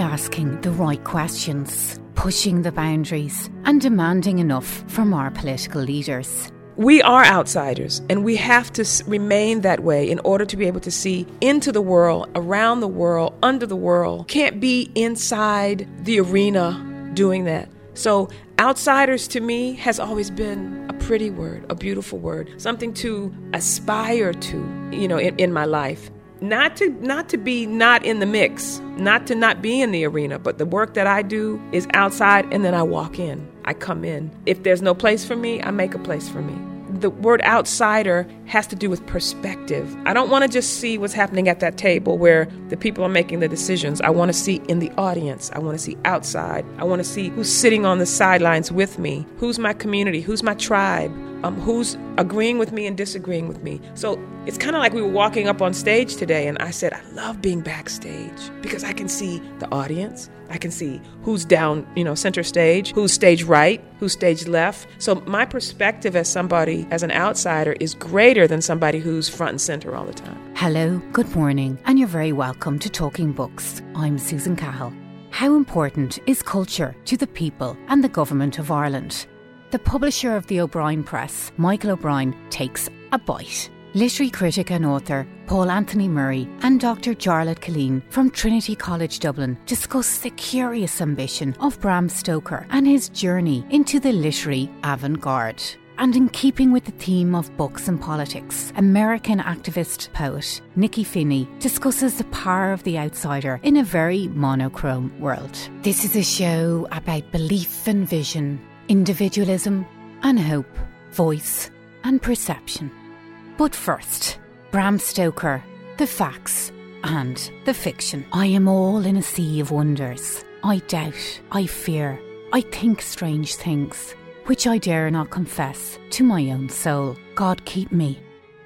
Asking the right questions, pushing the boundaries, and demanding enough from our political leaders? We are outsiders, and we have to remain that way in order to be able to see into the world, around the world, under the world. Can't be inside the arena doing that. So, outsiders to me has always been a pretty word, a beautiful word, something to aspire to, you know, in, in my life not to not to be not in the mix, not to not be in the arena, but the work that I do is outside and then I walk in. I come in. If there's no place for me, I make a place for me. The word outsider has to do with perspective. I don't want to just see what's happening at that table where the people are making the decisions. I want to see in the audience. I want to see outside. I want to see who's sitting on the sidelines with me. Who's my community? Who's my tribe? Um, who's agreeing with me and disagreeing with me. So it's kind of like we were walking up on stage today, and I said, I love being backstage because I can see the audience. I can see who's down, you know, center stage, who's stage right, who's stage left. So my perspective as somebody, as an outsider, is greater than somebody who's front and center all the time. Hello, good morning, and you're very welcome to Talking Books. I'm Susan Cahill. How important is culture to the people and the government of Ireland? The publisher of the O'Brien Press, Michael O'Brien, takes a bite. Literary critic and author Paul Anthony Murray and Dr. Jarlath Killeen from Trinity College Dublin discuss the curious ambition of Bram Stoker and his journey into the literary avant garde. And in keeping with the theme of books and politics, American activist poet Nikky Finney discusses the power of the outsider in a very monochrome world. This is a show about belief and vision, individualism and hope, voice and perception. But first, Bram Stoker, the facts and the fiction. I am all in a sea of wonders. I doubt, I fear, I think strange things, which I dare not confess to my own soul. God keep me,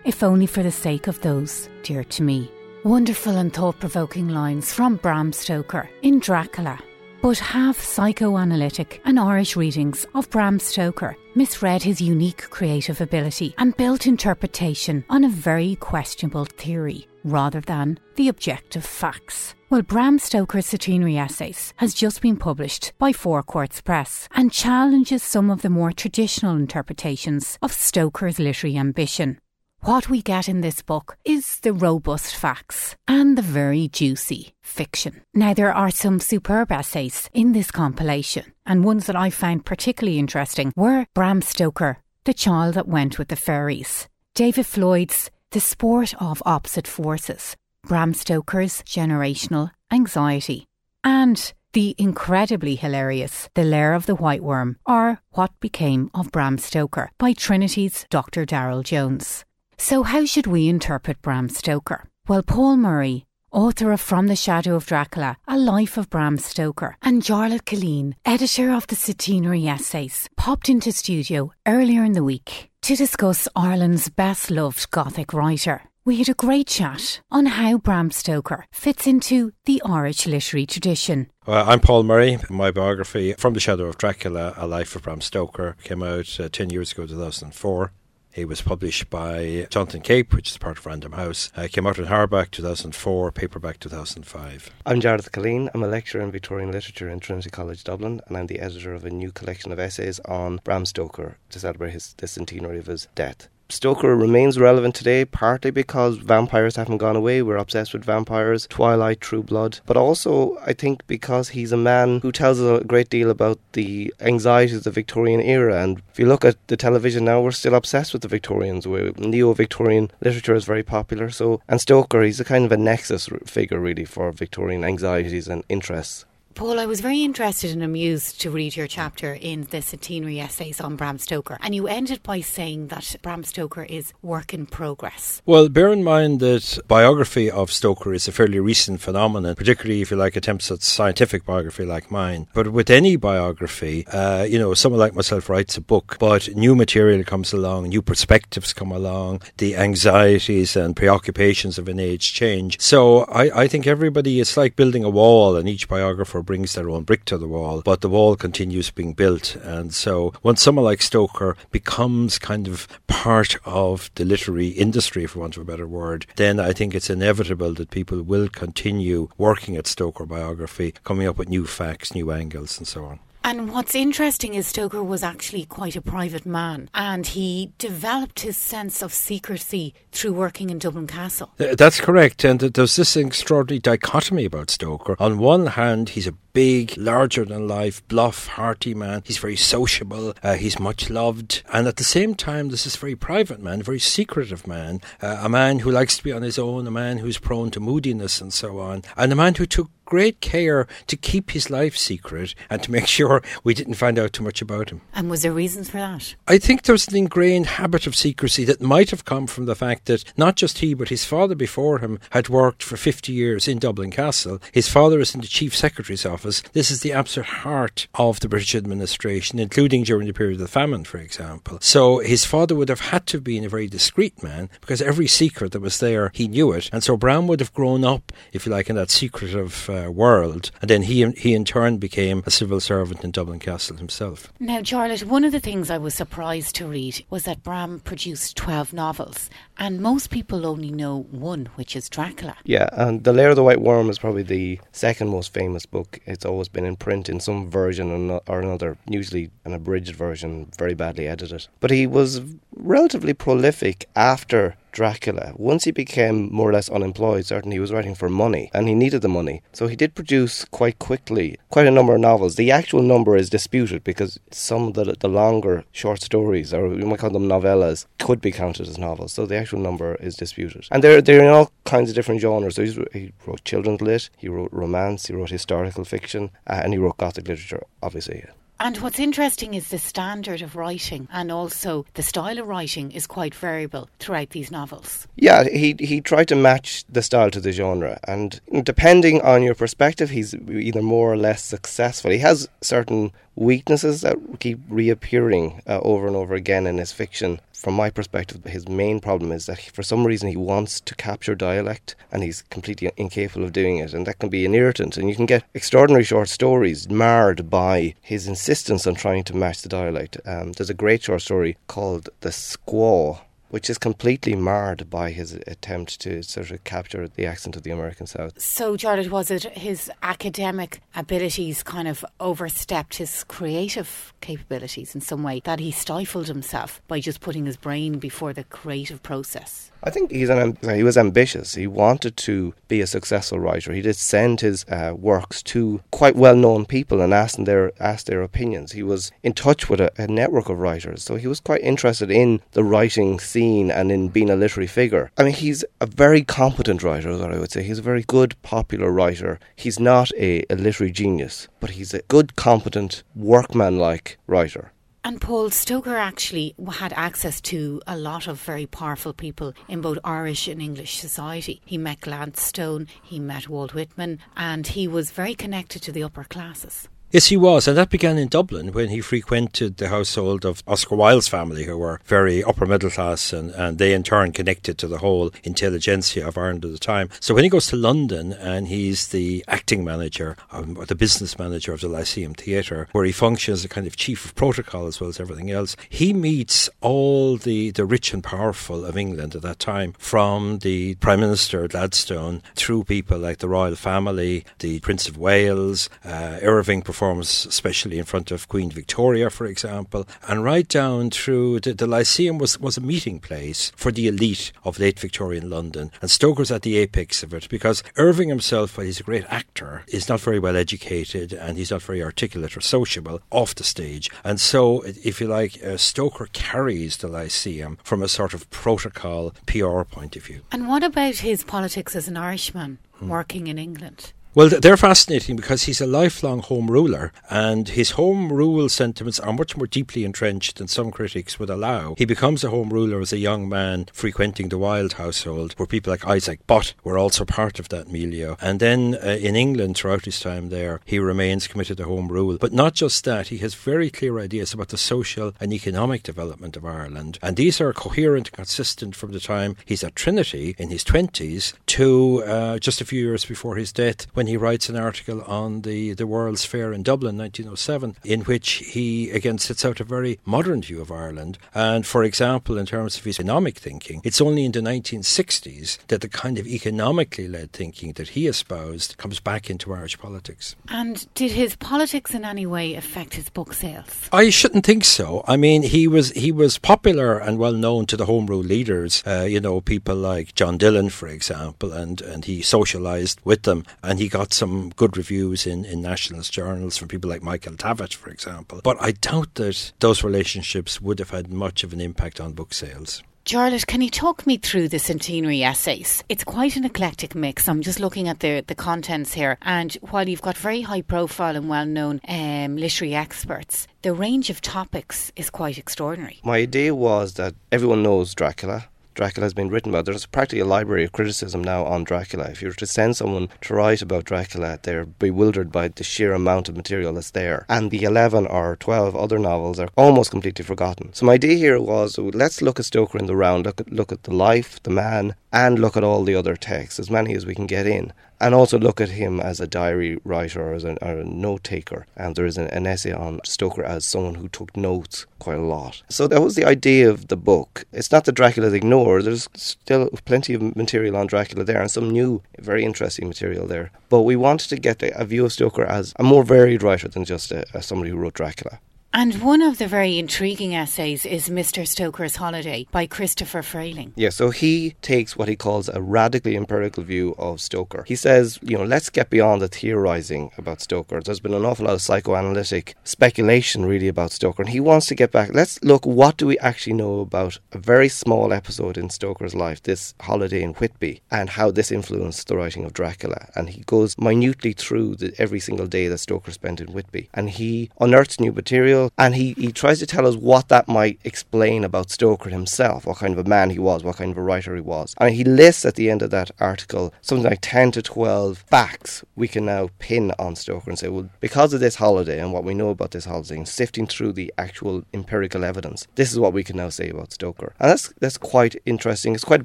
if only for the sake of those dear to me. Wonderful and thought provoking lines from Bram Stoker in Dracula but have psychoanalytic and Irish readings of Bram Stoker misread his unique creative ability and built interpretation on a very questionable theory rather than the objective facts. Well, Bram Stoker's Centenary Essays has just been published by Four Courts Press and challenges some of the more traditional interpretations of Stoker's literary ambition. What we get in this book is the robust facts and the very juicy fiction. Now, there are some superb essays in this compilation, and ones that I found particularly interesting were Bram Stoker, The Child That Went with the Fairies, David Floyd's The Sport of Opposite Forces, Bram Stoker's Generational Anxiety, and the incredibly hilarious The Lair of the White Worm, or What Became of Bram Stoker by Trinity's Dr. Darryl Jones. So, how should we interpret Bram Stoker? Well, Paul Murray, author of From the Shadow of Dracula, A Life of Bram Stoker, and Jarlath Killeen, editor of the Centenary Essays, popped into studio earlier in the week to discuss Ireland's best loved Gothic writer. We had a great chat on how Bram Stoker fits into the Irish literary tradition. Well, I'm Paul Murray. My biography, From the Shadow of Dracula, A Life of Bram Stoker, came out uh, 10 years ago, 2004. It was published by Jonathan Cape, which is part of Random House. Uh, came out in hardback 2004, paperback 2005. I'm Jarlath Killeen. I'm a lecturer in Victorian literature in Trinity College Dublin, and I'm the editor of a new collection of essays on Bram Stoker to celebrate his, the centenary of his death. Stoker remains relevant today, partly because vampires haven't gone away. We're obsessed with vampires, Twilight, True Blood. But also, I think because he's a man who tells us a great deal about the anxieties of the Victorian era. And if you look at the television now, we're still obsessed with the Victorians. Neo Victorian literature is very popular. So, and Stoker, he's a kind of a nexus figure, really, for Victorian anxieties and interests. Paul, I was very interested and amused to read your chapter in the centenary essays on Bram Stoker, and you ended by saying that Bram Stoker is work in progress. Well, bear in mind that biography of Stoker is a fairly recent phenomenon, particularly if you like attempts at scientific biography like mine. But with any biography, uh, you know, someone like myself writes a book, but new material comes along, new perspectives come along, the anxieties and preoccupations of an age change. So I, I think everybody, it's like building a wall, and each biographer brings their own brick to the wall, but the wall continues being built. And so when someone like Stoker becomes kind of part of the literary industry, for want of a better word, then I think it's inevitable that people will continue working at Stoker biography, coming up with new facts, new angles, and so on. And what's interesting is Stoker was actually quite a private man and he developed his sense of secrecy through working in Dublin Castle. That's correct. And there's this extraordinary dichotomy about Stoker. On one hand, he's a big, larger than life, bluff, hearty man. He's very sociable. Uh, he's much loved. And at the same time, this is very private man, a very secretive man, uh, a man who likes to be on his own, a man who's prone to moodiness and so on, and a man who took great care to keep his life secret and to make sure we didn't find out too much about him. And was there reasons for that? I think there's an ingrained habit of secrecy that might have come from the fact that not just he, but his father before him had worked for 50 years in Dublin Castle. His father is in the Chief Secretary's office office. This is the absolute heart of the British administration, including during the period of the famine, for example. So his father would have had to have been a very discreet man because every secret that was there, he knew it. And so Bram would have grown up, if you like, in that secretive uh, world. And then he, he in turn became a civil servant in Dublin Castle himself. Now, Jarlath, one of the things I was surprised to read was that Bram produced 12 novels, and most people only know one, which is Dracula. Yeah, and The Lair of the White Worm is probably the second most famous book it's always been in print in some version or another, usually an abridged version, very badly edited. But he was relatively prolific after Dracula. Once he became more or less unemployed, certainly he was writing for money and he needed the money. So he did produce quite quickly quite a number of novels. The actual number is disputed because some of the, the longer short stories, or we might call them novellas, could be counted as novels. So the actual number is disputed. And they're, they're in all kinds of different genres. So he wrote children's lit, he wrote romance, he wrote historical fiction, uh, and he wrote gothic literature, obviously. And what's interesting is the standard of writing and also the style of writing is quite variable throughout these novels. Yeah, he he tried to match the style to the genre and depending on your perspective he's either more or less successful. He has certain weaknesses that keep reappearing uh, over and over again in his fiction. From my perspective, his main problem is that he, for some reason he wants to capture dialect and he's completely incapable of doing it, and that can be an irritant. And you can get extraordinary short stories marred by his insistence on trying to match the dialect. Um, there's a great short story called The Squaw which is completely marred by his attempt to sort of capture the accent of the American South. So, Jarlath, was it his academic abilities kind of overstepped his creative capabilities in some way that he stifled himself by just putting his brain before the creative process? I think he's an he was ambitious. He wanted to be a successful writer. He did send his uh, works to quite well-known people and ask them their ask their opinions. He was in touch with a, a network of writers, so he was quite interested in the writing scene and in being a literary figure. I mean, he's a very competent writer. I would say he's a very good popular writer. He's not a, a literary genius, but he's a good, competent, workman-like writer. And Paul Stoker actually had access to a lot of very powerful people in both Irish and English society. He met Gladstone, he met Walt Whitman, and he was very connected to the upper classes. Yes, he was, and that began in Dublin when he frequented the household of Oscar Wilde's family, who were very upper middle class, and, and they in turn connected to the whole intelligentsia of Ireland at the time. So when he goes to London and he's the acting manager um, or the business manager of the Lyceum Theatre, where he functions as a kind of chief of protocol as well as everything else, he meets all the, the rich and powerful of England at that time, from the Prime Minister Gladstone through people like the royal family, the Prince of Wales, uh, Irving performs, especially in front of Queen Victoria, for example, and right down through the, the Lyceum was, was a meeting place for the elite of late Victorian London. And Stoker's at the apex of it because Irving himself, while he's a great actor, is not very well educated and he's not very articulate or sociable off the stage. And so, if you like, uh, Stoker carries the Lyceum from a sort of protocol PR point of view. And what about his politics as an Irishman? Hmm. working in England? Well, they're fascinating because he's a lifelong home ruler, and his home rule sentiments are much more deeply entrenched than some critics would allow. He becomes a home ruler as a young man frequenting the Wilde household, where people like Isaac Butt were also part of that milieu. And then uh, in England, throughout his time there, he remains committed to home rule. But not just that, he has very clear ideas about the social and economic development of Ireland. And these are coherent and consistent from the time he's at Trinity in his 20s to uh, just a few years before his death when he writes an article on the, the World's Fair in Dublin 1907 in which he again sets out a very modern view of Ireland. And for example, in terms of his economic thinking, it's only in the 1960s that the kind of economically led thinking that he espoused comes back into Irish politics. And did his politics in any way affect his book sales? I shouldn't think so. I mean, he was he was popular and well known to the Home Rule leaders. Uh, you know, people like John Dillon, for example, and and he socialised with them, and he got some good reviews in in nationalist journals from people like Michael Davitt, for example. But I doubt that those relationships would have had much of an impact on book sales. Jarlath, can you talk me through the centenary essays? It's quite an eclectic mix. I'm just looking at the, the contents here. And while you've got very high profile and well known um, literary experts, the range of topics is quite extraordinary. My idea was that everyone knows Dracula. Dracula has been written about. There's practically a library of criticism now on Dracula. If you were to send someone to write about Dracula, they're bewildered by the sheer amount of material that's there. And the 11 or 12 other novels are almost completely forgotten. So my idea here was let's look at Stoker in the round, look at, look at the life, the man, and look at all the other texts, as many as we can get in and also look at him as a diary writer or as a, a note taker. And there is an, an, essay on Stoker as someone who took notes quite a lot. So that was the idea of the book. It's not that Dracula's ignored, there's still plenty of material on Dracula there and some new, very interesting material there. But we wanted to get a view of Stoker as a more varied writer than just a, a somebody who wrote Dracula. And one of the very intriguing essays is Mr. Stoker's Holiday by Christopher Frayling. Yeah, so he takes what he calls a radically empirical view of Stoker. He says, you know, let's get beyond the theorizing about Stoker. There's been an awful lot of psychoanalytic speculation really about Stoker, and he wants to get back. Let's look what do we actually know about a very small episode in Stoker's life, this holiday in Whitby, and how this influenced the writing of Dracula. And he goes minutely through the, every single day that Stoker spent in Whitby, and he unearths new material and he, he tries to tell us what that might explain about Stoker himself, what kind of a man he was, what kind of a writer he was. And he lists at the end of that article something like 10 to 12 facts we can now pin on Stoker and say, well, because of this holiday and what we know about this holiday, and sifting through the actual empirical evidence, this is what we can now say about Stoker. And that's, that's quite interesting. It's quite a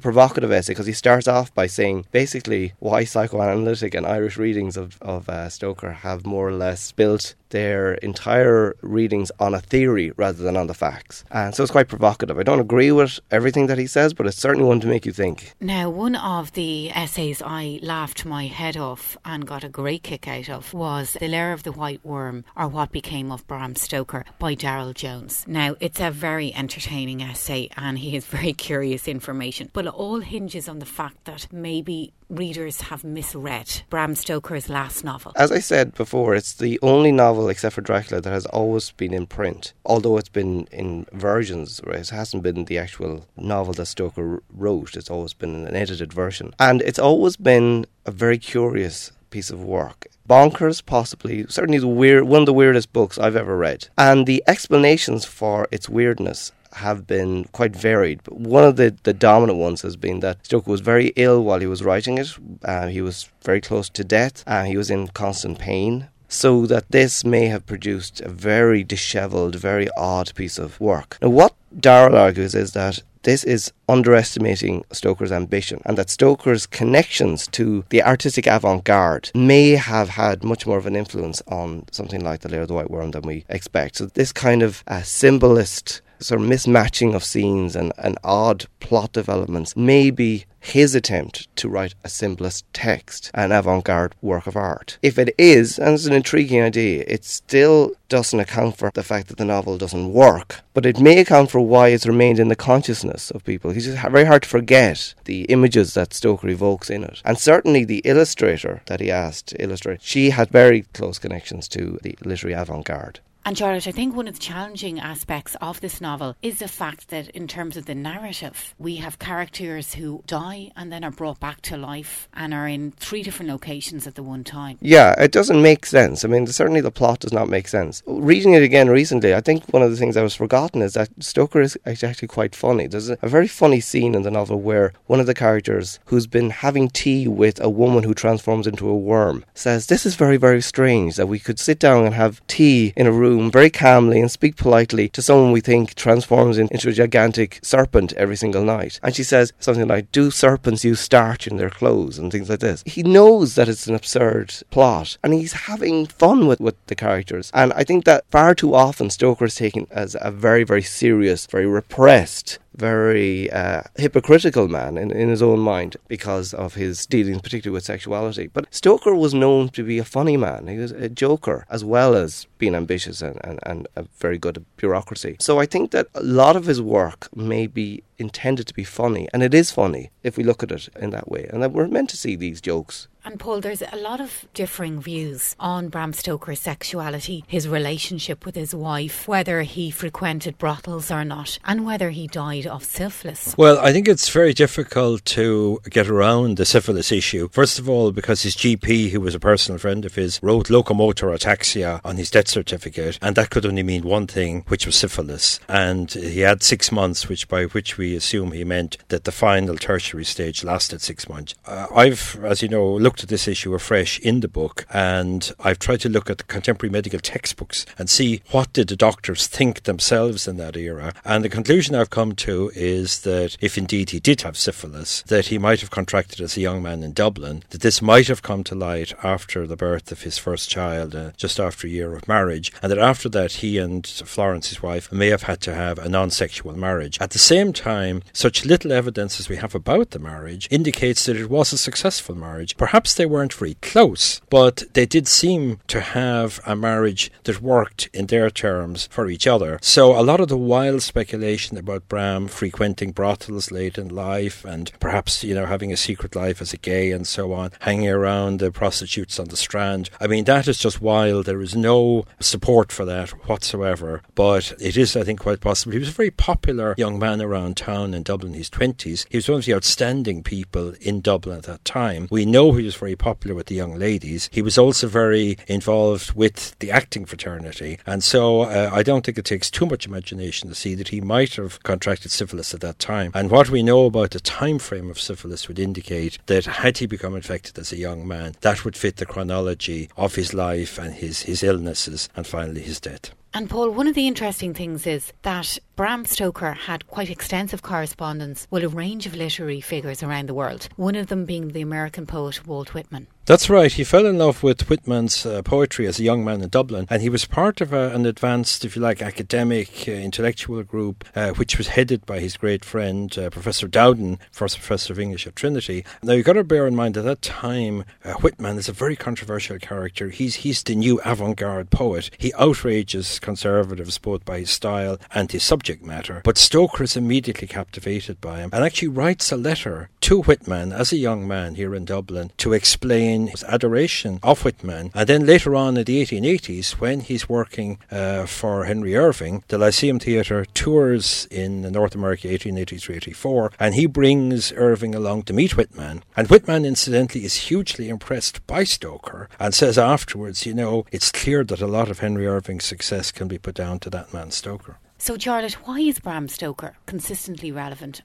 provocative essay because he starts off by saying basically why psychoanalytic and Irish readings of, of uh, Stoker have more or less built their entire readings on a theory rather than on the facts. And so it's quite provocative. I don't agree with everything that he says, but it's certainly one to make you think. Now, one of the essays I laughed my head off and got a great kick out of was The Lair of the White Worm or What Became of Bram Stoker by Darryl Jones. Now, it's a very entertaining essay and he has very curious information, but it all hinges on the fact that maybe readers have misread Bram Stoker's last novel. As I said before, it's the only novel except for Dracula that has always been in print, although it's been in versions. Where it hasn't been the actual novel that Stoker wrote. It's always been an edited version, and it's always been a very curious piece of work. Bonkers, possibly, certainly the weird, one of the weirdest books I've ever read. And the explanations for its weirdness have been quite varied. But one of the, the dominant ones has been that Stoker was very ill while he was writing it. Uh, he was very close to death. and he was in constant pain. So that this may have produced a very dishevelled, very odd piece of work. Now, what Darryl argues is that this is underestimating Stoker's ambition, and that Stoker's connections to the artistic avant garde may have had much more of an influence on something like The Lair of the White Worm than we expect. So, this kind of uh, symbolist sort of mismatching of scenes and, and odd plot developments may be his attempt to write a symbolist text, an avant garde work of art. If it is, and it's an intriguing idea, it still doesn't account for the fact that the novel doesn't work, but it may account for why it's remained in the consciousness of people. It's very hard to forget the images that Stoker evokes in it. And certainly the illustrator that he asked to illustrate, she had very close connections to the literary avant garde. And Jarlath, I think one of the challenging aspects of this novel is the fact that, in terms of the narrative, we have characters who die and then are brought back to life and are in three different locations at the one time. Yeah, it doesn't make sense. I mean, certainly the plot does not make sense. Reading it again recently, I think one of the things I was forgotten is that Stoker is actually quite funny. There's a very funny scene in the novel where one of the characters, who's been having tea with a woman who transforms into a worm, says, This is very, very strange that we could sit down and have tea in a room room very calmly and speak politely to someone we think transforms in, into a gigantic serpent every single night. And she says something like, Do serpents use starch in their clothes and things like this. He knows that it's an absurd plot and he's having fun with, with the characters. And I think that far too often Stoker is taken as a very, very serious, very repressed very uh, hypocritical man in, in his own mind because of his dealings, particularly with sexuality. But Stoker was known to be a funny man. He was a joker as well as being ambitious and, and, and a very good at bureaucracy. So I think that a lot of his work may be intended to be funny, and it is funny if we look at it in that way, and that we're meant to see these jokes and Paul, there's a lot of differing views on Bram Stoker's sexuality, his relationship with his wife, whether he frequented brothels or not, and whether he died of syphilis. Well, I think it's very difficult to get around the syphilis issue. First of all, because his GP, who was a personal friend of his, wrote locomotor ataxia on his death certificate, and that could only mean one thing, which was syphilis. And he had six months, which by which we assume he meant that the final tertiary stage lasted six months. Uh, I've, as you know, looked looked at this issue afresh in the book, and I've tried to look at the contemporary medical textbooks and see what did the doctors think themselves in that era. And the conclusion I've come to is that if indeed he did have syphilis, that he might have contracted as a young man in Dublin, that this might have come to light after the birth of his first child, uh, just after a year of marriage, and that after that he and Florence, his wife, may have had to have a non sexual marriage. At the same time, such little evidence as we have about the marriage indicates that it was a successful marriage. Perhaps Perhaps they weren't very close, but they did seem to have a marriage that worked in their terms for each other. So a lot of the wild speculation about Bram frequenting brothels late in life and perhaps, you know, having a secret life as a gay and so on, hanging around the prostitutes on the strand, I mean, that is just wild. There is no support for that whatsoever. But it is, I think, quite possible. He was a very popular young man around town in Dublin in his 20s. He was one of the outstanding people in Dublin at that time. We know he was very popular with the young ladies. He was also very involved with the acting fraternity. And so uh, I don't think it takes too much imagination to see that he might have contracted syphilis at that time. And what we know about the time frame of syphilis would indicate that had he become infected as a young man, that would fit the chronology of his life and his, his illnesses and finally his death. And Paul, one of the interesting things is that Bram Stoker had quite extensive correspondence with a range of literary figures around the world, one of them being the American poet Walt Whitman. That's right. He fell in love with Whitman's uh, poetry as a young man in Dublin, and he was part of a, an advanced, if you like, academic, uh, intellectual group, uh, which was headed by his great friend, uh, Professor Dowden, first professor of English at Trinity. Now, you've got to bear in mind at that time, uh, Whitman is a very controversial character. He's, he's the new avant garde poet. He outrages conservatives both by his style and his subject matter, but Stoker is immediately captivated by him and actually writes a letter to Whitman as a young man here in Dublin to explain his adoration of Whitman. And then later on in the 1880s, when he's working uh, for Henry Irving, the Lyceum Theatre tours in North America 1883 84, and he brings Irving along to meet Whitman. And Whitman, incidentally, is hugely impressed by Stoker and says afterwards, you know, it's clear that a lot of Henry Irving's success can be put down to that man Stoker. So, Jarlath, why is Bram Stoker consistently relevant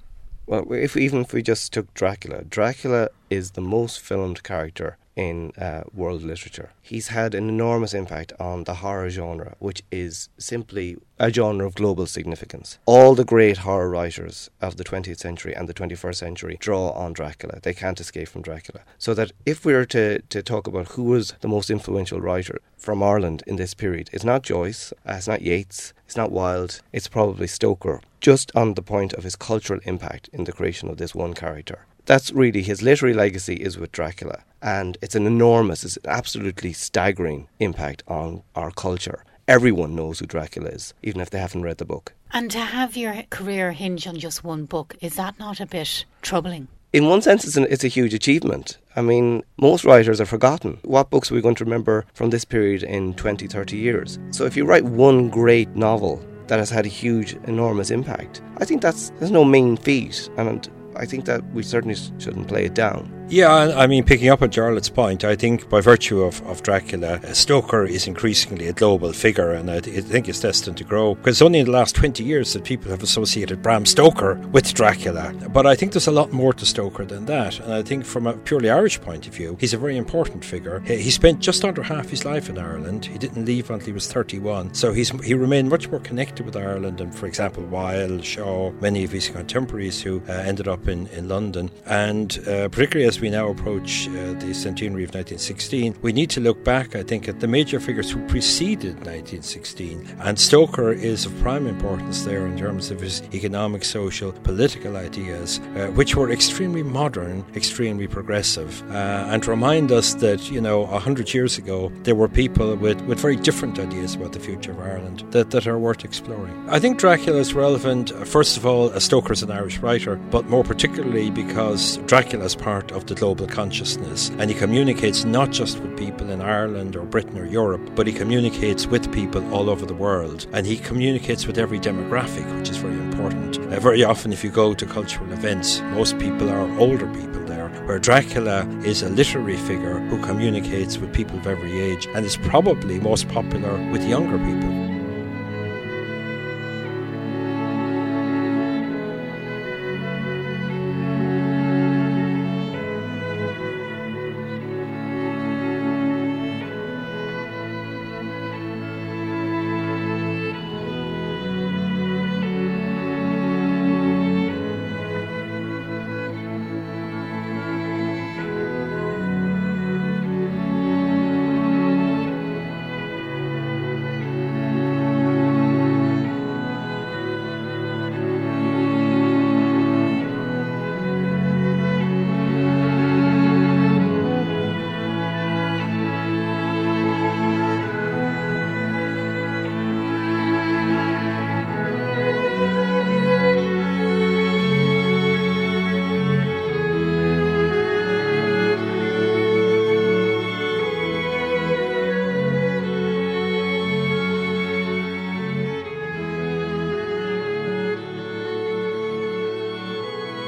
well, if even if we just took Dracula, Dracula is the most filmed character in uh, world literature. He's had an enormous impact on the horror genre, which is simply a genre of global significance. All the great horror writers of the 20th century and the 21st century draw on Dracula. They can't escape from Dracula. So that if we were to, to talk about who was the most influential writer from Ireland in this period, it's not Joyce, uh, it's not Yeats, it's not Wilde, it's probably Stoker, just on the point of his cultural impact in the creation of this one character that's really his literary legacy is with Dracula, and it's an enormous, it's an absolutely staggering impact on our culture. Everyone knows who Dracula is, even if they haven't read the book. And to have your career hinge on just one book, is that not a bit troubling? in one sense, it's, an, it's a huge achievement. I mean, most writers are forgotten. What books are we going to remember from this period in 20, 30 years? So if you write one great novel that has had a huge, enormous impact, I think that's, that's no mean feat. And I think that we certainly shouldn't play it down. Yeah, I mean, picking up on Jarlath's point, I think by virtue of, of Dracula, Stoker is increasingly a global figure, and I, th- I think it's destined to grow. Because only in the last 20 years that people have associated Bram Stoker with Dracula. But I think there's a lot more to Stoker than that. And I think from a purely Irish point of view, he's a very important figure. He spent just under half his life in Ireland. He didn't leave until he was 31. So he's he remained much more connected with Ireland than, for example, Wilde, Shaw, many of his contemporaries who uh, ended up in, in London. And uh, particularly as we now approach uh, the centenary of 1916, we need to look back, I think, at the major figures who preceded 1916. And Stoker is of prime importance there in terms of his economic, social, political ideas, uh, which were extremely modern, extremely progressive, uh, and remind us that, you know, 100 years ago, there were people with, with very different ideas about the future of Ireland that, that are worth exploring. I think Dracula is relevant, first of all, as Stoker is an Irish writer, but more particularly because Dracula is part of the global consciousness. And he communicates not just with people in Ireland or Britain or Europe, but he communicates with people all over the world. And he communicates with every demographic, which is very important. Uh, very often, if you go to cultural events, most people are older people there, where Dracula is a literary figure who communicates with people of every age and is probably most popular with younger people.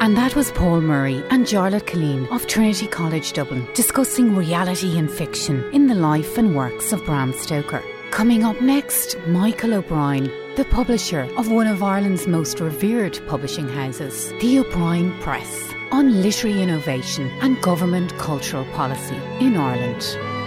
And that was Paul Murray and Jarlath Killeen of Trinity College Dublin discussing reality and fiction in the life and works of Bram Stoker. Coming up next, Michael O'Brien, the publisher of one of Ireland's most revered publishing houses, the O'Brien Press, on literary innovation and government cultural policy in Ireland.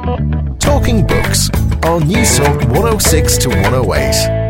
Talking Books on Newstalk 106 to 108.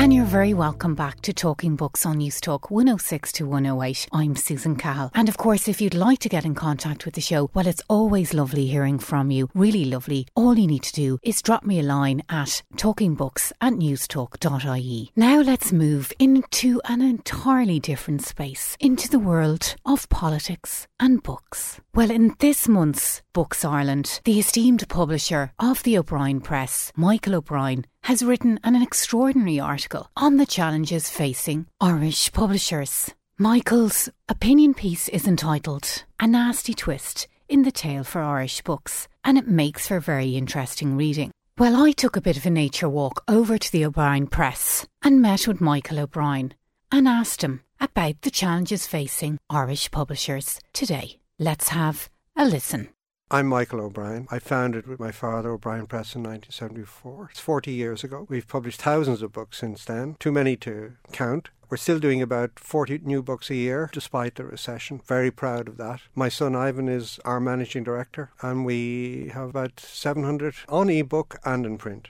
And you're very welcome back to Talking Books on News Talk 106 to 108. I'm Susan Cahill. And of course, if you'd like to get in contact with the show, well, it's always lovely hearing from you. Really lovely. All you need to do is drop me a line at talkingbooks at newstalk.ie. Now let's move into an entirely different space, into the world of politics and books. Well, in this month's Books Ireland, the esteemed publisher of the O'Brien Press, Michael O'Brien, has written an extraordinary article on the challenges facing Irish publishers. Michael's opinion piece is entitled A Nasty Twist in the Tale for Irish Books, and it makes for very interesting reading. Well, I took a bit of a nature walk over to the O'Brien Press and met with Michael O'Brien and asked him about the challenges facing Irish publishers today. Let's have a listen. I'm Michael O'Brien. I founded with my father O'Brien Press in 1974. It's 40 years ago. We've published thousands of books since then, too many to count. We're still doing about 40 new books a year despite the recession. Very proud of that. My son Ivan is our managing director, and we have about 700 on ebook and in print.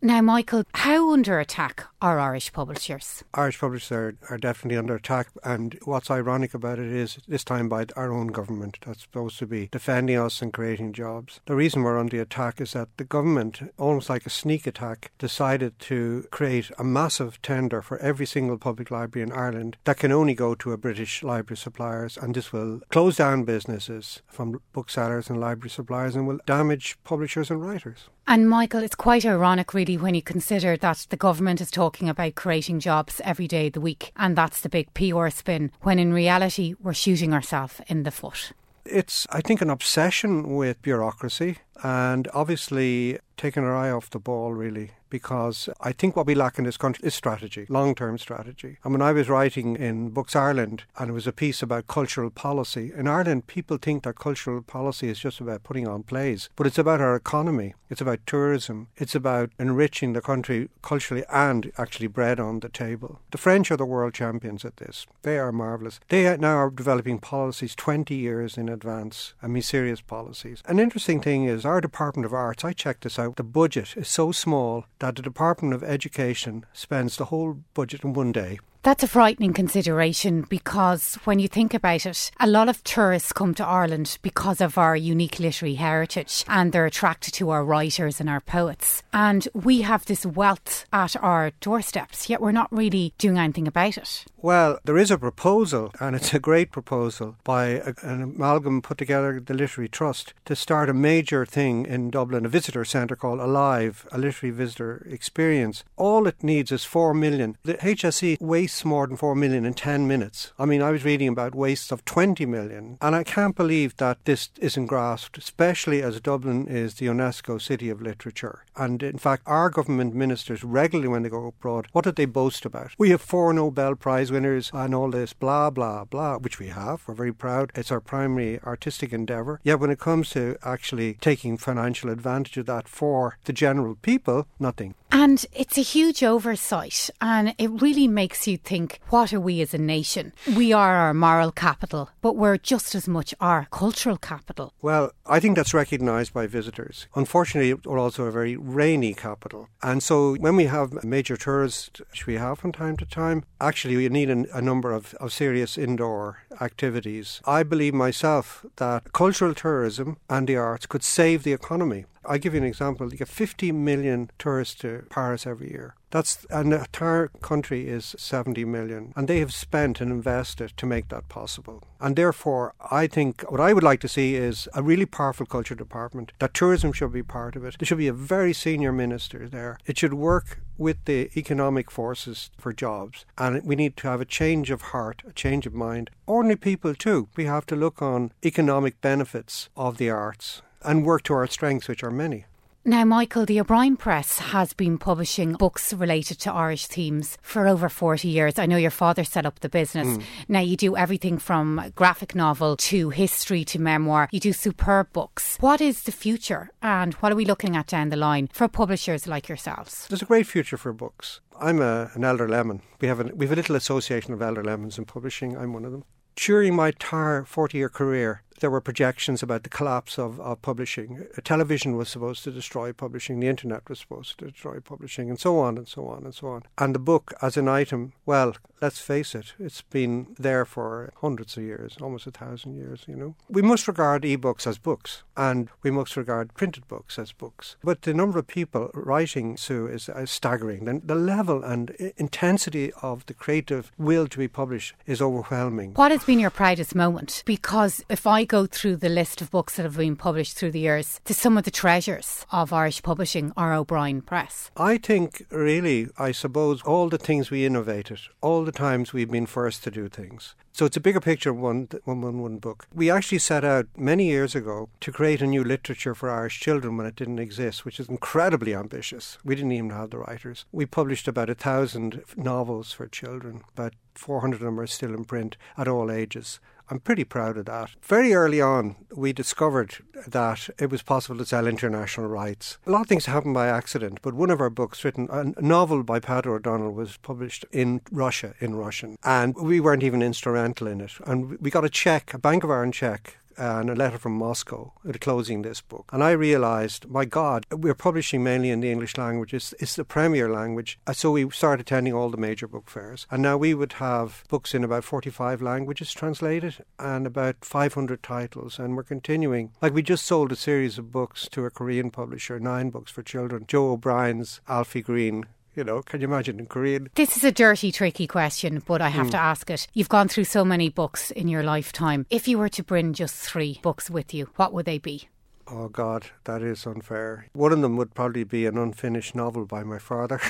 Now, Michael, how under attack are Irish publishers? Irish publishers are, are definitely under attack, and what's ironic about it is this time by our own government that's supposed to be defending us and creating jobs. The reason we're under attack is that the government, almost like a sneak attack, decided to create a massive tender for every single public library in Ireland that can only go to a British library suppliers, and this will close down businesses from booksellers and library suppliers and will damage publishers and writers. And Michael, it's quite ironic, really, when you consider that the government is talking about creating jobs every day of the week, and that's the big PR spin, when in reality, we're shooting ourselves in the foot. It's, I think, an obsession with bureaucracy and obviously taking our eye off the ball, really because I think what we lack in this country is strategy, long term strategy. And when I was writing in Books Ireland, and it was a piece about cultural policy, in Ireland, people think that cultural policy is just about putting on plays, but it's about our economy, it's about tourism, it's about enriching the country culturally and actually bread on the table. The French are the world champions at this. They are marvellous. They are now are developing policies 20 years in advance, I mean, serious policies. An interesting thing is our Department of Arts, I checked this out, the budget is so small that the Department of Education spends the whole budget in one day that's a frightening consideration because when you think about it, a lot of tourists come to Ireland because of our unique literary heritage and they're attracted to our writers and our poets. And we have this wealth at our doorsteps, yet we're not really doing anything about it. Well, there is a proposal, and it's a great proposal, by a, an amalgam put together, the Literary Trust, to start a major thing in Dublin, a visitor centre called Alive, a literary visitor experience. All it needs is four million. The HSE wastes more than four million in 10 minutes. I mean, I was reading about wastes of 20 million, and I can't believe that this isn't grasped, especially as Dublin is the UNESCO City of Literature. And in fact, our government ministers regularly, when they go abroad, what did they boast about? We have four Nobel prize winners and all this blah, blah, blah, which we have. We're very proud. It's our primary artistic endeavour. Yet when it comes to actually taking financial advantage of that for the general people, nothing. And it's a huge oversight, and it really makes you think what are we as a nation? We are our moral capital, but we're just as much our cultural capital. Well, I think that's recognised by visitors. Unfortunately, we're also a very rainy capital. And so when we have major tourists, which we have from time to time, actually we need a, a number of, of serious indoor activities. I believe myself that cultural tourism and the arts could save the economy. I'll give you an example. You get 50 million tourists to Paris every year. That's an entire country is 70 million, and they have spent and invested to make that possible. And therefore, I think what I would like to see is a really powerful culture department. That tourism should be part of it. There should be a very senior minister there. It should work with the economic forces for jobs, and we need to have a change of heart, a change of mind. Ordinary people too. We have to look on economic benefits of the arts and work to our strengths, which are many. Now, Michael, the O'Brien Press has been publishing books related to Irish themes for over 40 years. I know your father set up the business. Mm. Now, you do everything from graphic novel to history to memoir. You do superb books. What is the future and what are we looking at down the line for publishers like yourselves? There's a great future for books. I'm a, an elder lemon. We have, a, we have a little association of elder lemons in publishing. I'm one of them during my entire 40 year career, there were projections about the collapse of, of publishing. Television was supposed to destroy publishing, the internet was supposed to destroy publishing, and so on and so on and so on. And the book as an item, well, let's face it, it's been there for hundreds of years, almost a thousand years, you know. We must regard e-books as books, and we must regard printed books as books. But the number of people writing, Sue, is, is staggering. The, the level and intensity of the creative will to be published is overwhelming. What has been your proudest moment? Because if I go through the list of books that have been published through the years, to some of the treasures of Irish publishing are O'Brien Press. I think, really, I suppose all the things we innovated, all the times we've been first to do things. So it's a bigger picture one, one, one, one book. We actually set out many years ago to create a new literature for Irish children when it didn't exist, which is incredibly ambitious. We didn't even have the writers. We published about a thousand novels for children, but 400 of them are still in print at all ages. I'm pretty proud of that. Very early on, we discovered that it was possible to sell international rights. A lot of things happened by accident, but one of our books, written a novel by Peadar O'Donnell, was published in Russia in Russian, and we weren't even instrumental in it. And we got a check, a Bank of Ireland check, and a letter from Moscow closing this book. And I realised, my God, we're publishing mainly in the English language. It's, it's the premier language. So we started attending all the major book fairs. And now we would have books in about 45 languages translated and about 500 titles. And we're continuing. Like we just sold a series of books to a Korean publisher, nine books for children. Joe O'Brien's Alfie Green you know, can you imagine in Korean? This is a dirty, tricky question, but I have mm. to ask it. You've gone through so many books in your lifetime. If you were to bring just three books with you, what would they be? Oh God, that is unfair. One of them would probably be an unfinished novel by my father.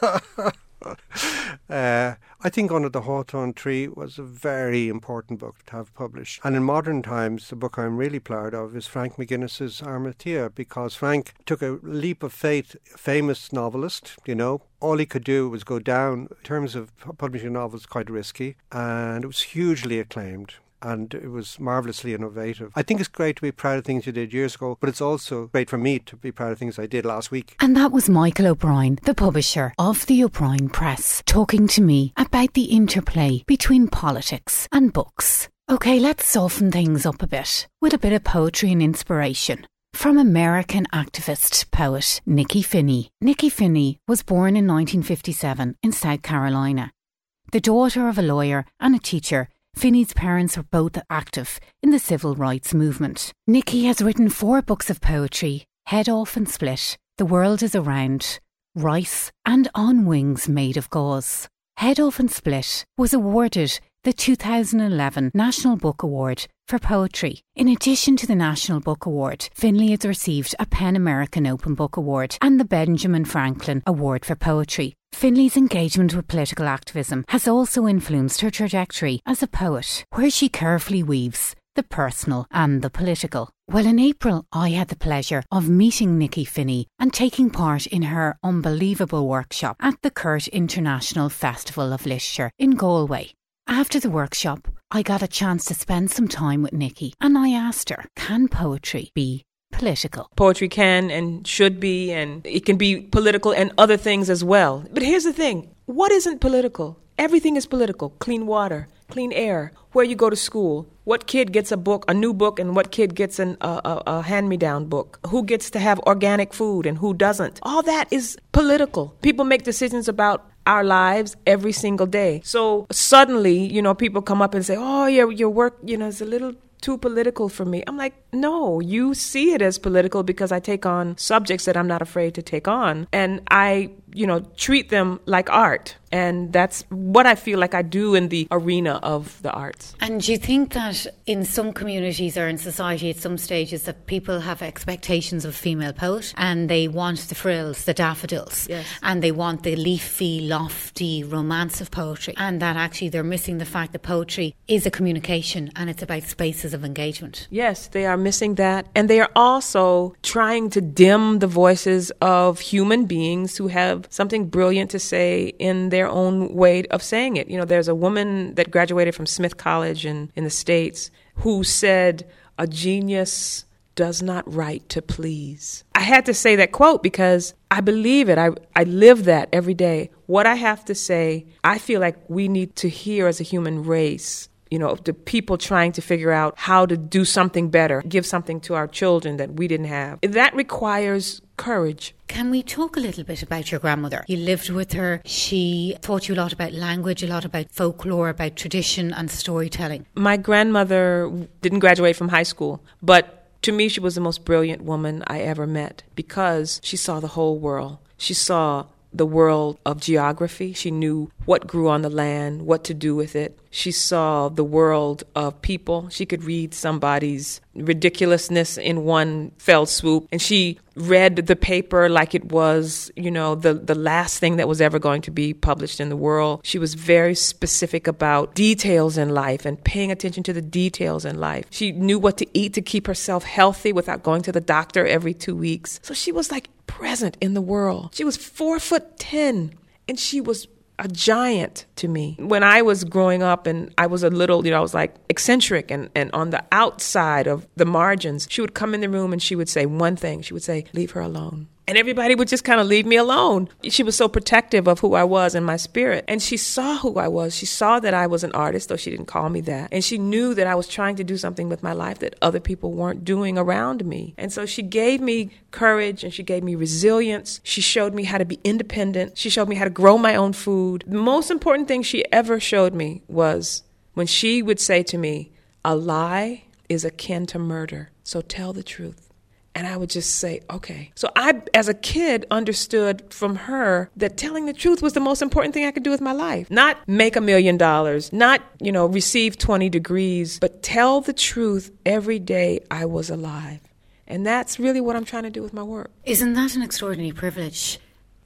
uh, I think Under the Hawthorn Tree was a very important book to have published. And in modern times, the book I'm really proud of is Frank McGuinness's Arimathea, because Frank took a leap of faith, famous novelist, you know, all he could do was go down. In terms of publishing novels, quite risky, and it was hugely acclaimed and it was marvellously innovative. I think it's great to be proud of things you did years ago, but it's also great for me to be proud of things I did last week. And that was Michael O'Brien, the publisher of the O'Brien Press, talking to me about the interplay between politics and books. Okay, let's soften things up a bit with a bit of poetry and inspiration. From American activist poet Nikky Finney. Nikky Finney was born in 1957 in South Carolina. The daughter of a lawyer and a teacher, Finney's parents were both active in the civil rights movement. Nikky has written four books of poetry Head Off and Split, The World is Round, Rice, and On Wings Made of Gauze. Head Off and Split was awarded the 2011 National Book Award for Poetry. In addition to the National Book Award, Finney has received a PEN American Open Book Award and the Benjamin Franklin Award for Poetry. Finney's engagement with political activism has also influenced her trajectory as a poet, where she carefully weaves the personal and the political. Well, in April, I had the pleasure of meeting Nikky Finney and taking part in her unbelievable workshop at the Cúirt International Festival of Literature in Galway. After the workshop, I got a chance to spend some time with Nikky and I asked her, can poetry be political. Poetry can and should be, and it can be political and other things as well. But here's the thing what isn't political? Everything is political clean water, clean air, where you go to school, what kid gets a book, a new book, and what kid gets an, a, a, a hand me down book, who gets to have organic food and who doesn't. All that is political. People make decisions about our lives every single day. So suddenly, you know, people come up and say, "Oh, your your work, you know, is a little too political for me." I'm like, "No, you see it as political because I take on subjects that I'm not afraid to take on, and I, you know, treat them like art." And that's what I feel like I do in the arena of the arts. And do you think that in some communities or in society at some stages that people have expectations of female poet and they want the frills, the daffodils, yes. and they want the leafy, lofty romance of poetry, and that actually they're missing the fact that poetry is a communication and it's about spaces of engagement? Yes, they are missing that. And they are also trying to dim the voices of human beings who have something brilliant to say in their their own way of saying it. You know, there's a woman that graduated from Smith College in, in the States who said, A genius does not write to please. I had to say that quote because I believe it. I, I live that every day. What I have to say, I feel like we need to hear as a human race you know, the people trying to figure out how to do something better, give something to our children that we didn't have. That requires courage. Can we talk a little bit about your grandmother? You lived with her. She taught you a lot about language, a lot about folklore, about tradition and storytelling. My grandmother didn't graduate from high school, but to me, she was the most brilliant woman I ever met because she saw the whole world. She saw the world of geography. She knew what grew on the land, what to do with it. She saw the world of people. She could read somebody's ridiculousness in one fell swoop. And she read the paper like it was, you know, the, the last thing that was ever going to be published in the world. She was very specific about details in life and paying attention to the details in life. She knew what to eat to keep herself healthy without going to the doctor every two weeks. So she was like present in the world. She was four foot ten and she was a giant to me. When I was growing up and I was a little, you know, I was like eccentric and, and on the outside of the margins, she would come in the room and she would say one thing. She would say, Leave her alone. And everybody would just kind of leave me alone. She was so protective of who I was and my spirit. And she saw who I was. She saw that I was an artist, though she didn't call me that. And she knew that I was trying to do something with my life that other people weren't doing around me. And so she gave me courage and she gave me resilience. She showed me how to be independent. She showed me how to grow my own food. The most important thing she ever showed me was when she would say to me, A lie is akin to murder, so tell the truth. And I would just say, okay. So I, as a kid, understood from her that telling the truth was the most important thing I could do with my life. Not make a million dollars, not, you know, receive 20 degrees, but tell the truth every day I was alive. And that's really what I'm trying to do with my work. Isn't that an extraordinary privilege?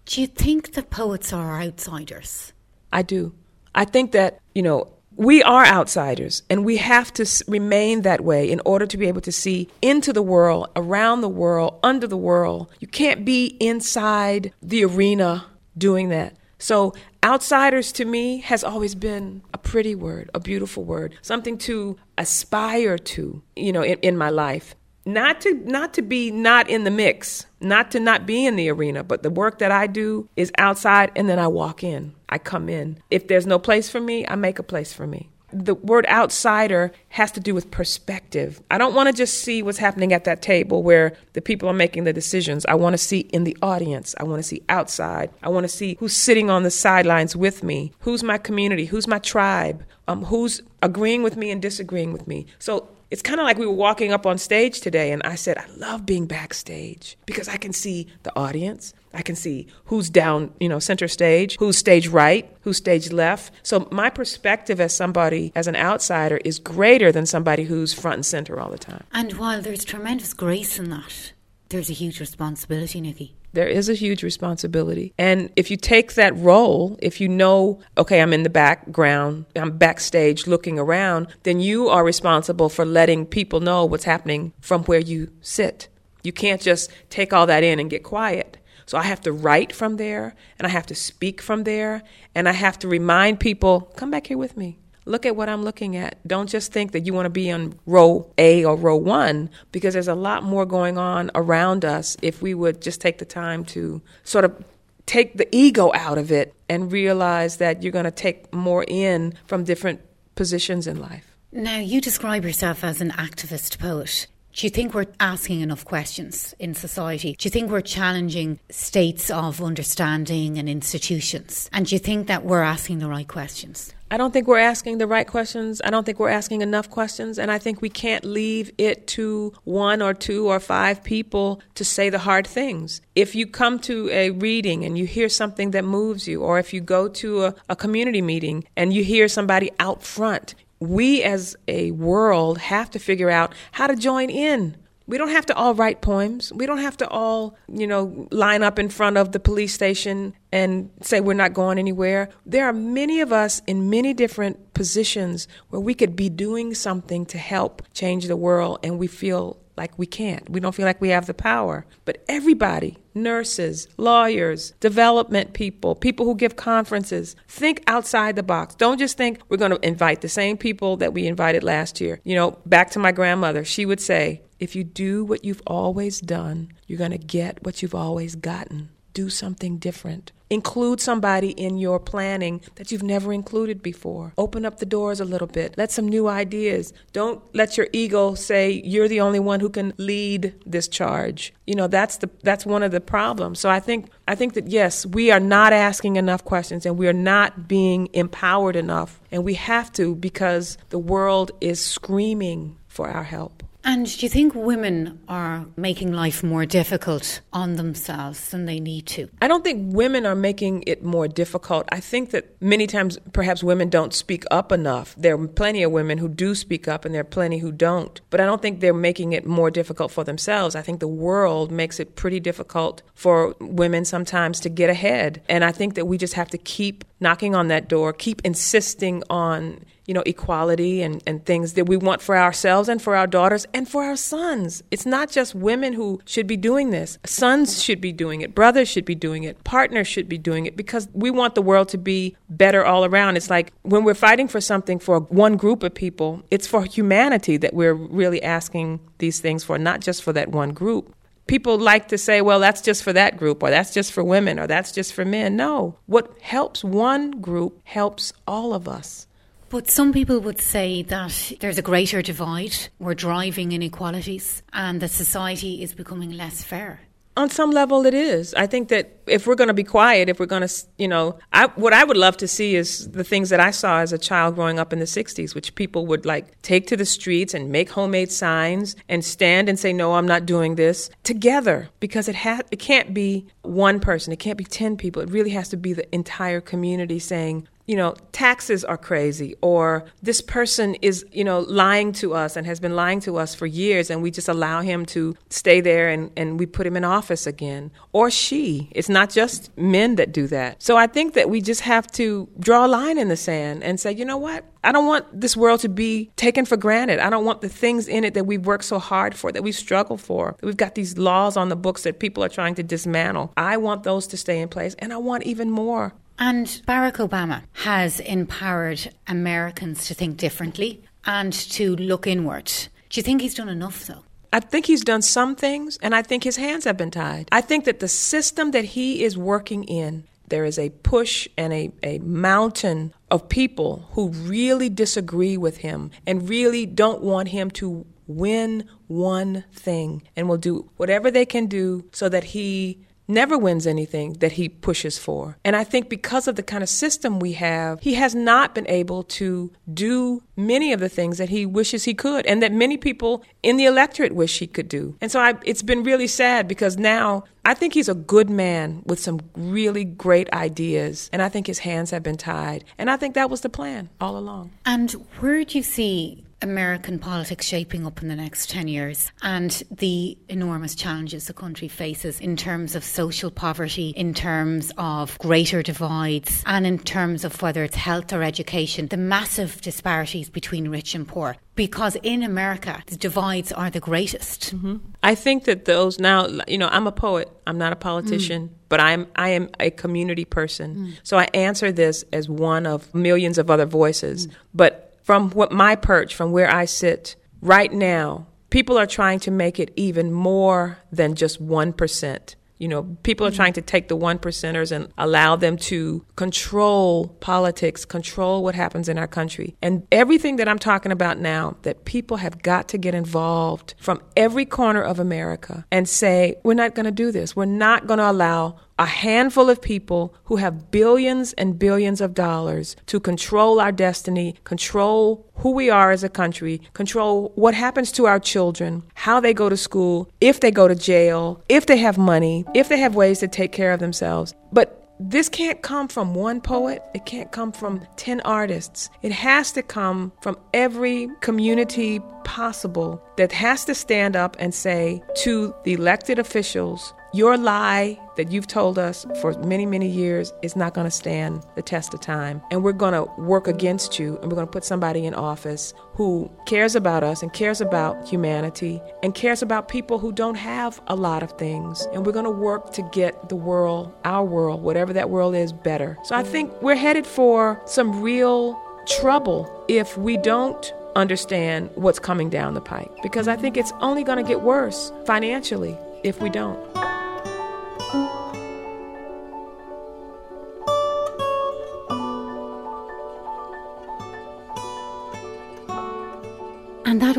Do you think that poets are outsiders? I do. I think that, you know, we are outsiders and we have to remain that way in order to be able to see into the world, around the world, under the world. You can't be inside the arena doing that. So, outsiders to me has always been a pretty word, a beautiful word, something to aspire to, you know, in, in my life not to not to be not in the mix not to not be in the arena but the work that i do is outside and then i walk in i come in if there's no place for me i make a place for me the word outsider has to do with perspective. I don't want to just see what's happening at that table where the people are making the decisions. I want to see in the audience. I want to see outside. I want to see who's sitting on the sidelines with me. Who's my community? Who's my tribe? Um, who's agreeing with me and disagreeing with me? So it's kind of like we were walking up on stage today, and I said, I love being backstage because I can see the audience. I can see who's down, you know, center stage, who's stage right, who's stage left. So my perspective as somebody, as an outsider, is greater than somebody who's front and center all the time. And while there's tremendous grace in that, there's a huge responsibility, Nikky. There is a huge responsibility. And if you take that role, if you know, okay, I'm in the background, I'm backstage looking around, then you are responsible for letting people know what's happening from where you sit. You can't just take all that in and get quiet. So I have to write from there, and I have to speak from there, and I have to remind people come back here with me look at what I'm looking at. Don't just think that you want to be on row A or row one, because there's a lot more going on around us if we would just take the time to sort of take the ego out of it and realize that you're going to take more in from different positions in life. Now, you describe yourself as an activist poet. Do you think we're asking enough questions in society? Do you think we're challenging states of understanding and institutions? And do you think that we're asking the right questions? I don't think we're asking the right questions. I don't think we're asking enough questions. And I think we can't leave it to one or two or five people to say the hard things. If you come to a reading and you hear something that moves you, or if you go to a, a community meeting and you hear somebody out front, we as a world have to figure out how to join in. We don't have to all write poems. We don't have to all, you know, line up in front of the police station and say we're not going anywhere. There are many of us in many different positions where we could be doing something to help change the world and we feel like we can't. We don't feel like we have the power. But everybody, nurses, lawyers, development people, people who give conferences, think outside the box. Don't just think we're going to invite the same people that we invited last year. You know, back to my grandmother, she would say, if you do what you've always done, you're going to get what you've always gotten do something different. Include somebody in your planning that you've never included before. Open up the doors a little bit. Let some new ideas. Don't let your ego say you're the only one who can lead this charge. You know, that's the that's one of the problems. So I think I think that yes, we are not asking enough questions and we are not being empowered enough and we have to because the world is screaming for our help. And do you think women are making life more difficult on themselves than they need to? I don't think women are making it more difficult. I think that many times perhaps women don't speak up enough. There are plenty of women who do speak up and there are plenty who don't. But I don't think they're making it more difficult for themselves. I think the world makes it pretty difficult for women sometimes to get ahead. And I think that we just have to keep knocking on that door, keep insisting on you know, equality and, and things that we want for ourselves and for our daughters and for our sons. It's not just women who should be doing this. Sons should be doing it. Brothers should be doing it. Partners should be doing it because we want the world to be better all around. It's like when we're fighting for something for one group of people, it's for humanity that we're really asking these things for, not just for that one group people like to say, well, that's just for that group, or that's just for women, or that's just for men. No. What helps one group helps all of us. But some people would say that there's a greater divide, we're driving inequalities, and that society is becoming less fair. On some level it is. I think that if we're going to be quiet if we're going to you know I, what i would love to see is the things that i saw as a child growing up in the 60s which people would like take to the streets and make homemade signs and stand and say no i'm not doing this together because it ha- it can't be one person. It can't be 10 people. It really has to be the entire community saying you know, taxes are crazy, or this person is, you know, lying to us and has been lying to us for years, and we just allow him to stay there and, and we put him in office again. Or she. It's not just men that do that. So I think that we just have to draw a line in the sand and say, you know what? I don't want this world to be taken for granted. I don't want the things in it that we've worked so hard for, that we've struggled for, we've got these laws on the books that people are trying to dismantle. I want those to stay in place, and I want even more and Barack Obama has empowered Americans to think differently and to look inward. Do you think he's done enough, though? I think he's done some things, and I think his hands have been tied. I think that the system that he is working in, there is a push and a, a mountain of people who really disagree with him and really don't want him to win one thing and will do whatever they can do so that he never wins anything that he pushes for. And I think because of the kind of system we have, he has not been able to do many of the things that he wishes he could and that many people in the electorate wish he could do. And so I, it's been really sad because now I think he's a good man with some really great ideas. And I think his hands have been tied. And I think that was the plan all along. And where do you see American politics shaping up in the next 10 years and the enormous challenges the country faces in terms of social poverty, in terms of greater divides, and in terms of whether it's health or education, the massive disparities between rich and poor. Because in America, the divides are the greatest. Mm-hmm. I think that those now, you know, I'm a poet, I'm not a politician. Mm. But I'm I am a community person, mm. so I answer this as one of millions of other voices. Mm. But from what my perch, from where I sit right now, people are trying to make it even more than just 1%. You know, people are trying to take the one percenters and allow them to control politics, control what happens in our country. And everything that I'm talking about now, that people have got to get involved from every corner of America and say, we're not going to do this. We're not going to allow a handful of people who have billions and billions of dollars to control our destiny, control who we are as a country, control what happens to our children, how they go to school, if they go to jail, if they have money, if they have ways to take care of themselves. But this can't come from one poet. It can't come from 10 artists. It has to come from every community possible that has to stand up and say to the elected officials your lie that you've told us for many, many years is not going to stand the test of time. And we're going to work against you, and we're going to put somebody in office who cares about us and cares about humanity and cares about people who don't have a lot of things. And we're going to work to get the world, our world, whatever that world is, better. So I think we're headed for some real trouble if we don't understand what's coming down the pike because I think it's only going to get worse financially if we don't.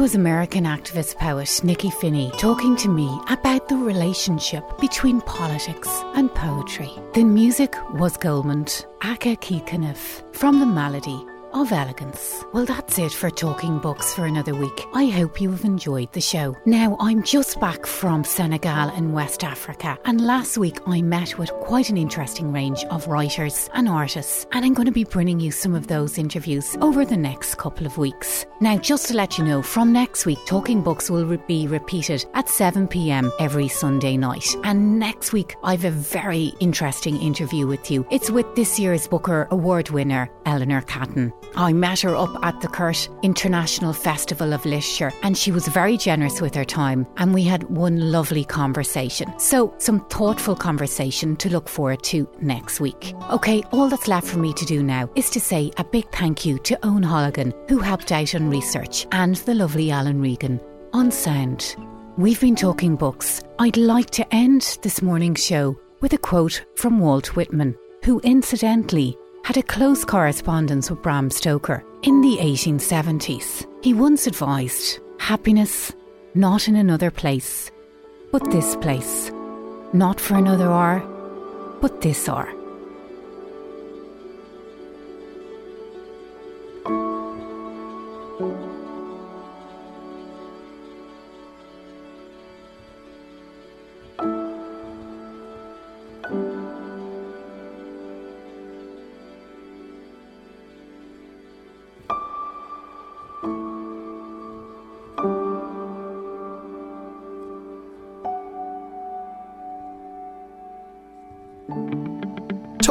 Was American activist poet Nikky Finney talking to me about the relationship between politics and poetry. The music was Goldmund, Aka Keith Kenniff, from the Malady of elegance. Well, that's it for Talking Books for another week. I hope you have enjoyed the show. Now, I'm just back from Senegal in West Africa, and last week I met with quite an interesting range of writers and artists, and I'm going to be bringing you some of those interviews over the next couple of weeks. Now, just to let you know, from next week, Talking Books will be repeated at 7 pm every Sunday night, and next week I've a very interesting interview with you. It's with this year's Booker Award winner, Eleanor Catton. I met her up at the Cúirt International Festival of Literature and she was very generous with her time and we had one lovely conversation. So, some thoughtful conversation to look forward to next week. Okay, all that's left for me to do now is to say a big thank you to Owen Holligan who helped out on research and the lovely Alan Regan on sound. We've been talking books. I'd like to end this morning's show with a quote from Walt Whitman, who incidentally had a close correspondence with Bram Stoker in the 1870s. He once advised happiness not in another place, but this place, not for another hour, but this hour.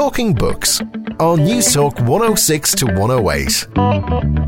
Talking Books on Newstalk 106 to 108.